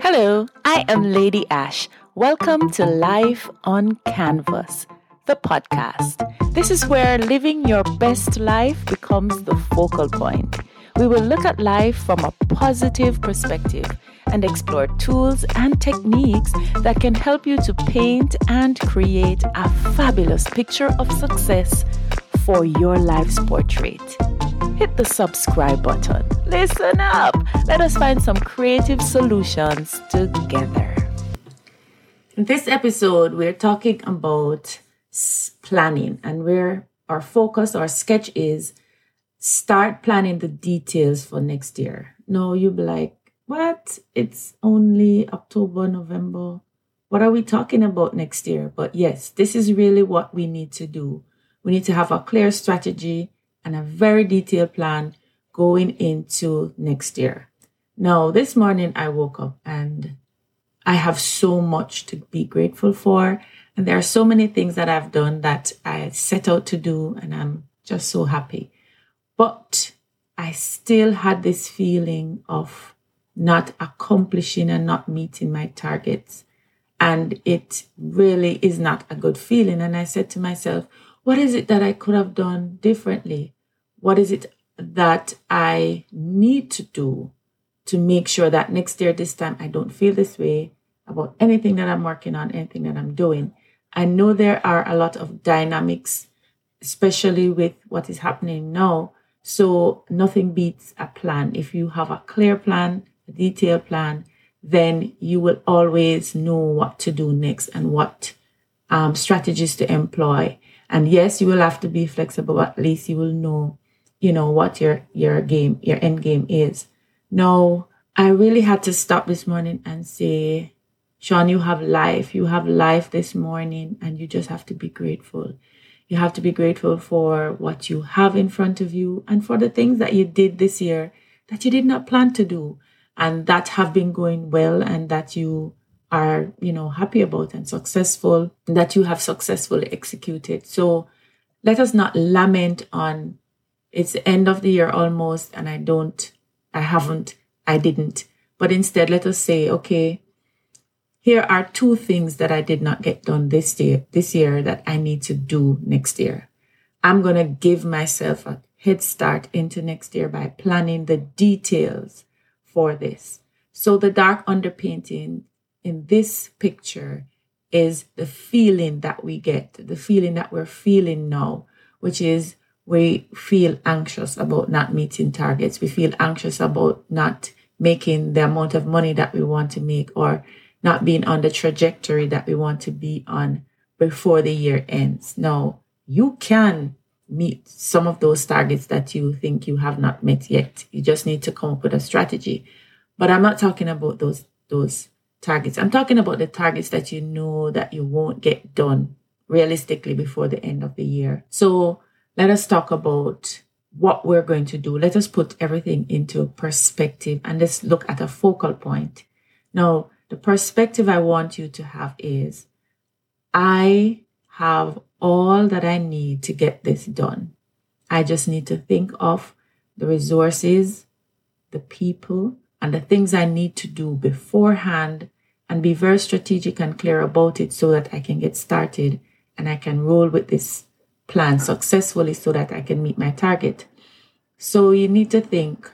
Hello, I am Lady Ash. Welcome to Life on Canvas, the podcast. This is where living your best life becomes the focal point. We will look at life from a positive perspective and explore tools and techniques that can help you to paint and create a fabulous picture of success for your life's portrait. Hit the subscribe button. Listen up. Let us find some creative solutions together. In this episode, we're talking about planning and where our focus, our sketch is start planning the details for next year. No, you'll be like, what? It's only October, November. What are we talking about next year? But yes, this is really what we need to do. We need to have a clear strategy and a very detailed plan going into next year. Now, this morning I woke up and I have so much to be grateful for. And there are so many things that I've done that I set out to do, and I'm just so happy. But I still had this feeling of not accomplishing and not meeting my targets. And it really is not a good feeling. And I said to myself, what is it that I could have done differently? What is it that I need to do to make sure that next year, this time, I don't feel this way about anything that I'm working on, anything that I'm doing? I know there are a lot of dynamics, especially with what is happening now. So nothing beats a plan. If you have a clear plan, a detailed plan, then you will always know what to do next and what um, strategies to employ. And yes, you will have to be flexible, but at least you will know, you know, what your, your game, your end game is. No, I really had to stop this morning and say, Sean, you have life. You have life this morning and you just have to be grateful. You have to be grateful for what you have in front of you and for the things that you did this year that you did not plan to do and that have been going well and that you are, you know, happy about and successful, that you have successfully executed. So let us not lament on it's the end of the year almost and I don't, I haven't, I didn't. But instead, let us say, okay, here are two things that I did not get done this year, this year that I need to do next year. I'm going to give myself a head start into next year by planning the details for this. So the dark underpainting in this picture is the feeling that we get, the feeling that we're feeling now, which is we feel anxious about not meeting targets. We feel anxious about not making the amount of money that we want to make or not being on the trajectory that we want to be on before the year ends. Now, you can meet some of those targets that you think you have not met yet. You just need to come up with a strategy. But I'm not talking about those those targets. I'm talking about the targets that you know that you won't get done realistically before the end of the year. So let us talk about what we're going to do. Let us put everything into perspective and let's look at a focal point. Now, the perspective I want you to have is I have all that I need to get this done. I just need to think of the resources, the people, and the things I need to do beforehand and be very strategic and clear about it so that I can get started and I can roll with this plan successfully so that I can meet my target. So you need to think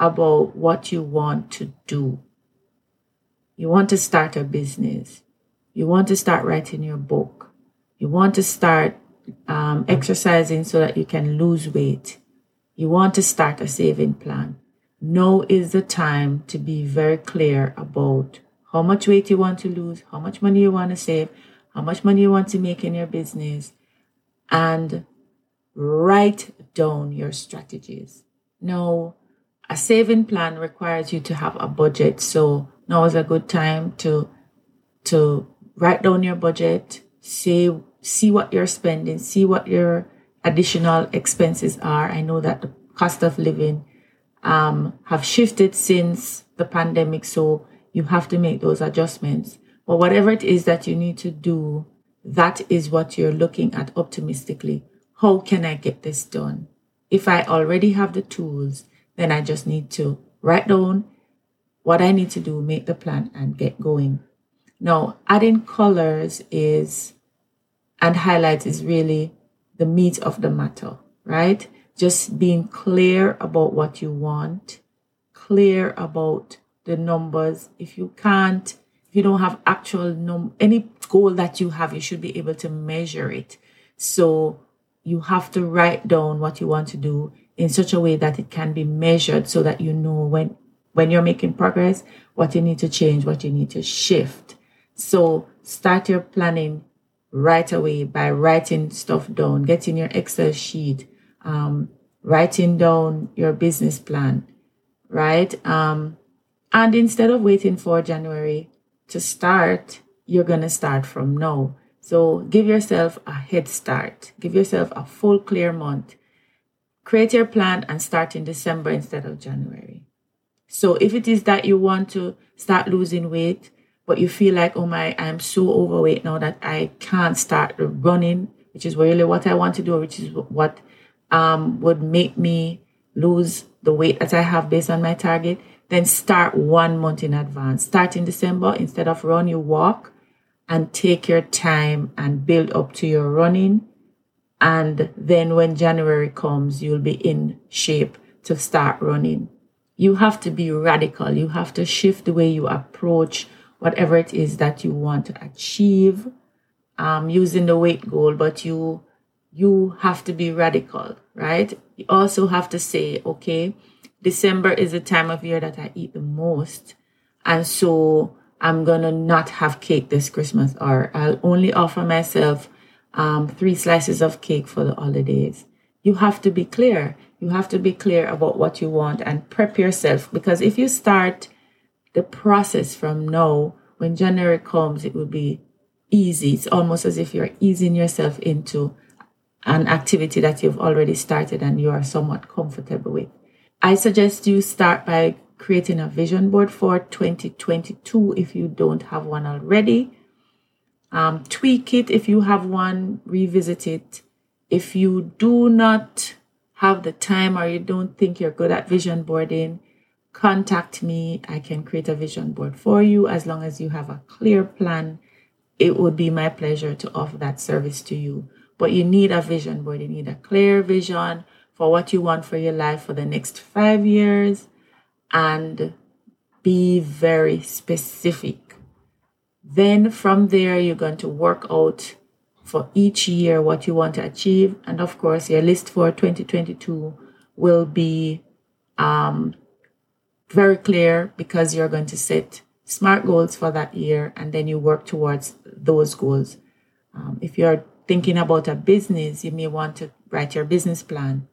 about what you want to do. You want to start a business. You want to start writing your book. You want to start um, exercising so that you can lose weight. You want to start a saving plan. Now is the time to be very clear about how much weight you want to lose, how much money you want to save, how much money you want to make in your business, and write down your strategies. Now, a saving plan requires you to have a budget. So now is a good time to to write down your budget, see see what you're spending, see what your additional expenses are. I know that the cost of living um, have shifted since the pandemic, so you have to make those adjustments. But whatever it is that you need to do, that is what you're looking at optimistically. How can I get this done? If I already have the tools, then I just need to write down what I need to do, make the plan and get going. Now, adding colors is and highlights is really the meat of the matter, right? Just being clear about what you want, clear about the numbers. If you can't, if you don't have actual num any goal that you have, you should be able to measure it. So you have to write down what you want to do in such a way that it can be measured so that you know when when you're making progress what you need to change what you need to shift so start your planning right away by writing stuff down getting your excel sheet um, writing down your business plan right um, and instead of waiting for january to start you're going to start from now. So give yourself a head start. Give yourself a full clear month. Create your plan and start in december instead of january. So if it is that you want to start losing weight, but you feel like, oh my, I'm so overweight now that I can't start running, which is really what I want to do, which is what um, would make me lose the weight that I have based on my target, then start one month in advance. Start in December. Instead of run, you walk and take your time and build up to your running. And then when January comes, you'll be in shape to start running you have to be radical. You have to shift the way you approach whatever it is that you want to achieve um, using the weight goal, but you you have to be radical, right? You also have to say, okay, December is the time of year that I eat the most. And so I'm gonna not have cake this Christmas, or I'll only offer myself um, three slices of cake for the holidays. You have to be clear. You have to be clear about what you want and prep yourself because if you start the process from now, when January comes, it will be easy. It's almost as if you're easing yourself into an activity that you've already started and you are somewhat comfortable with. I suggest you start by creating a vision board for 2022 if you don't have one already. Um, tweak it if you have one, revisit it. If you do not have the time or you don't think you're good at vision boarding, contact me. I can create a vision board for you as long as you have a clear plan. It would be my pleasure to offer that service to you. But you need a vision board. You need a clear vision for what you want for your life for the next five years and be very specific. Then from there, you're going to work out for each year what you want to achieve. And of course, your list for 2022 will be um, very clear because you're going to set smart goals for that year and then you work towards those goals. Um, if you're thinking about a business, you may want to write your business plan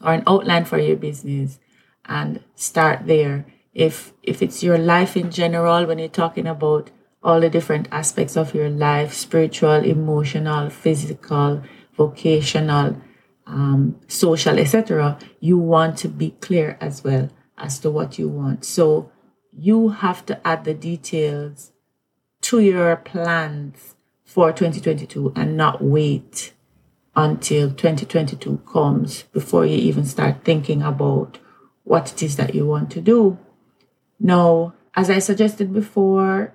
or an outline for your business and start there. If if it's your life in general, when you're talking about all the different aspects of your life spiritual, emotional, physical, vocational, um, social, etc. You want to be clear as well as to what you want. So you have to add the details to your plans for 2022 and not wait until 2022 comes before you even start thinking about what it is that you want to do. Now, as I suggested before,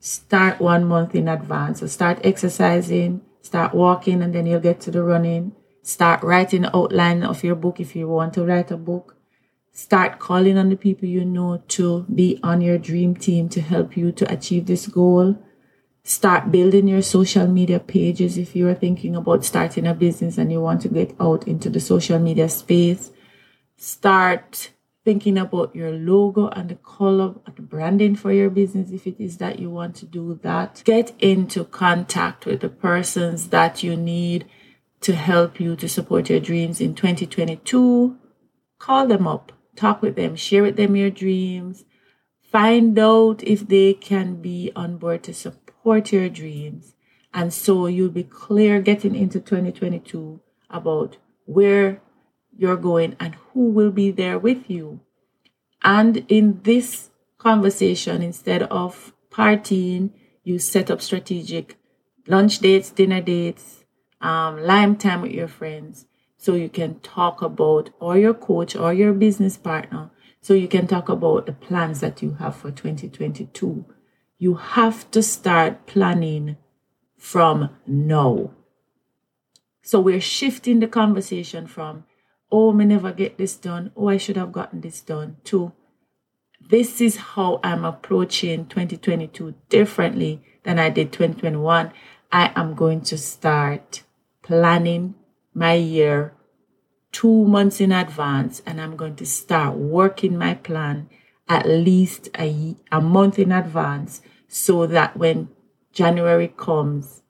start one month in advance. So start exercising, start walking, and then you'll get to the running. Start writing outline of your book if you want to write a book. Start calling on the people you know to be on your dream team to help you to achieve this goal. Start building your social media pages if you are thinking about starting a business and you want to get out into the social media space. Start thinking about your logo and the color and the branding for your business if it is that you want to do that. Get into contact with the persons that you need to help you to support your dreams in 2022. Call them up, talk with them, share with them your dreams. Find out if they can be on board to support your dreams. And so you'll be clear getting into 2022 about where you're going and who will be there with you. And in this conversation, instead of partying, you set up strategic lunch dates, dinner dates, um, lime time with your friends so you can talk about, or your coach or your business partner, So you can talk about the plans that you have for 2022. You have to start planning from now. So we're shifting the conversation from, oh, me never get this done, oh, I should have gotten this done, to this is how I'm approaching 2022 differently than I did 2021. I am going to start planning my year two months in advance and I'm going to start working my plan at least a, a month in advance so that when January comes,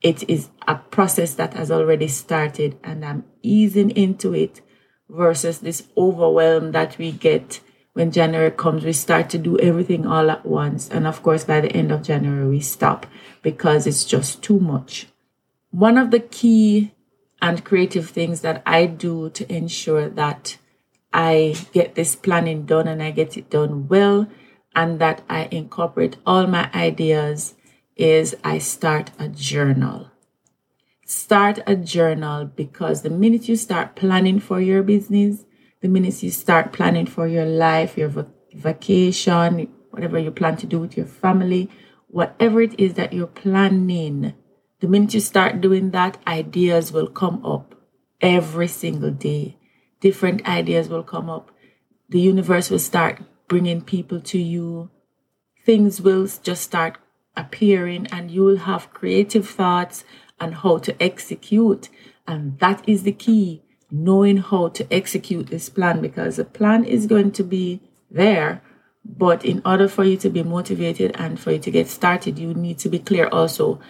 it is a process that has already started and I'm easing into it versus this overwhelm that we get when January comes. We start to do everything all at once. And of course, by the end of January, we stop because it's just too much. One of the key and creative things that I do to ensure that I get this planning done and I get it done well and that I incorporate all my ideas is I start a journal. Start a journal because the minute you start planning for your business, the minute you start planning for your life, your vacation, whatever you plan to do with your family, whatever it is that you're planning, the minute you start doing that, ideas will come up every single day. Different ideas will come up. The universe will start bringing people to you. Things will just start appearing, and you will have creative thoughts on how to execute. And that is the key knowing how to execute this plan because the plan is going to be there. But in order for you to be motivated and for you to get started, you need to be clear also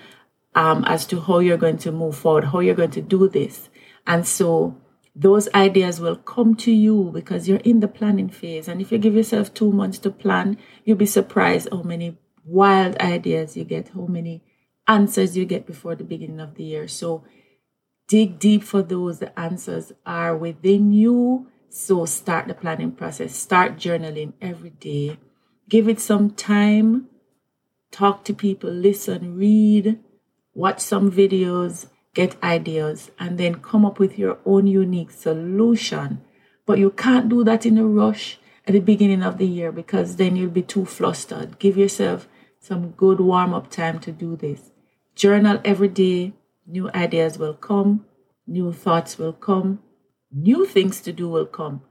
um, as to how you're going to move forward, how you're going to do this. And so those ideas will come to you because you're in the planning phase. And if you give yourself two months to plan, you'll be surprised how many wild ideas you get, how many answers you get before the beginning of the year. So dig deep for those. The answers are within you. So start the planning process, start journaling every day. Give it some time. Talk to people, listen, read, watch some videos, get ideas, and then come up with your own unique solution. But you can't do that in a rush at the beginning of the year because then you'll be too flustered. Give yourself some good warm up time to do this. Journal every day. New ideas will come, new thoughts will come, new things to do will come.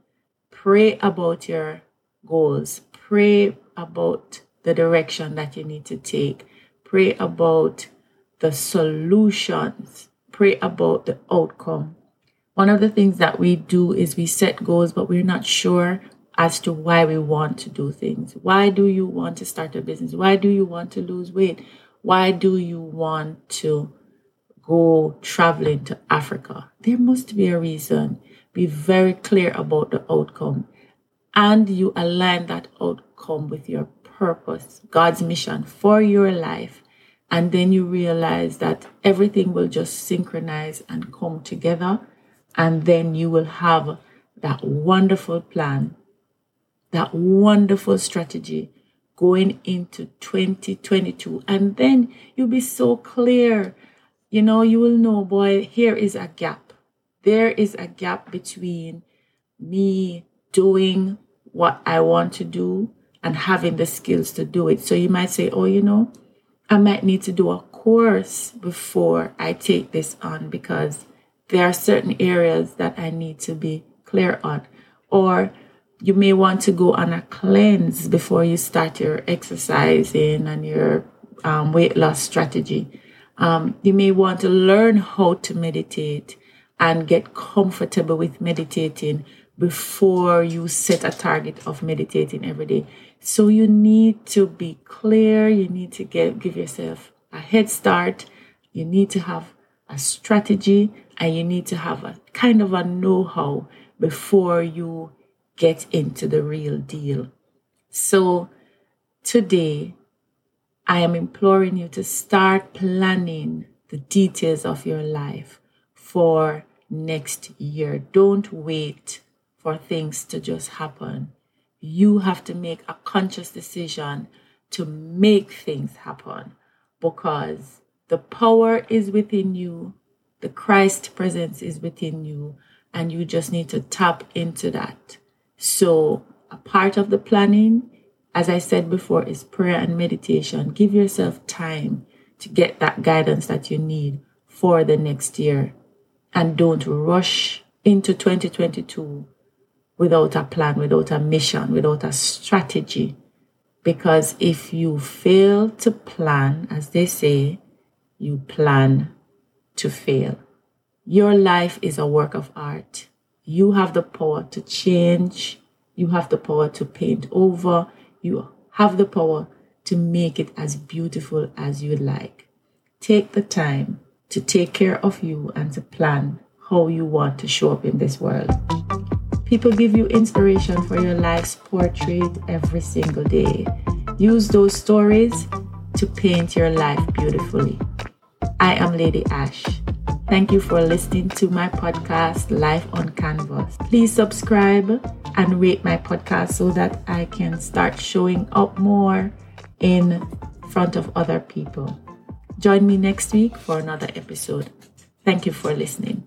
Pray about your goals, pray about the direction that you need to take, pray about the solutions, pray about the outcome. One of the things that we do is we set goals, but we're not sure as to why we want to do things. Why do you want to start a business? Why do you want to lose weight? Why do you want to go traveling to Africa? There must be a reason. Be very clear about the outcome and you align that outcome with your purpose, God's mission for your life and then you realize that everything will just synchronize and come together. And then you will have that wonderful plan, that wonderful strategy going into 2022. And then you'll be so clear. You know, you will know, boy, here is a gap. There is a gap between me doing what I want to do and having the skills to do it. So you might say, oh, you know, I might need to do a course before I take this on because there are certain areas that I need to be clear on. Or you may want to go on a cleanse before you start your exercising and your um, weight loss strategy. Um, you may want to learn how to meditate and get comfortable with meditating before you set a target of meditating every day. So you need to be clear, you need to get give yourself a head start, you need to have a strategy and you need to have a kind of a know-how before you get into the real deal. So today I am imploring you to start planning the details of your life for next year. Don't wait for things to just happen you have to make a conscious decision to make things happen because the power is within you, the Christ presence is within you, and you just need to tap into that. So a part of the planning, as I said before, is prayer and meditation. Give yourself time to get that guidance that you need for the next year. And don't rush into 2022 without a plan, without a mission, without a strategy. Because if you fail to plan, as they say, you plan to fail. Your life is a work of art. You have the power to change. You have the power to paint over. You have the power to make it as beautiful as you like. Take the time to take care of you and to plan how you want to show up in this world. People give you inspiration for your life's portrait every single day. Use those stories to paint your life beautifully. I am Lady Ash. Thank you for listening to my podcast, Life on Canvas. Please subscribe and rate my podcast so that I can start showing up more in front of other people. Join me next week for another episode. Thank you for listening.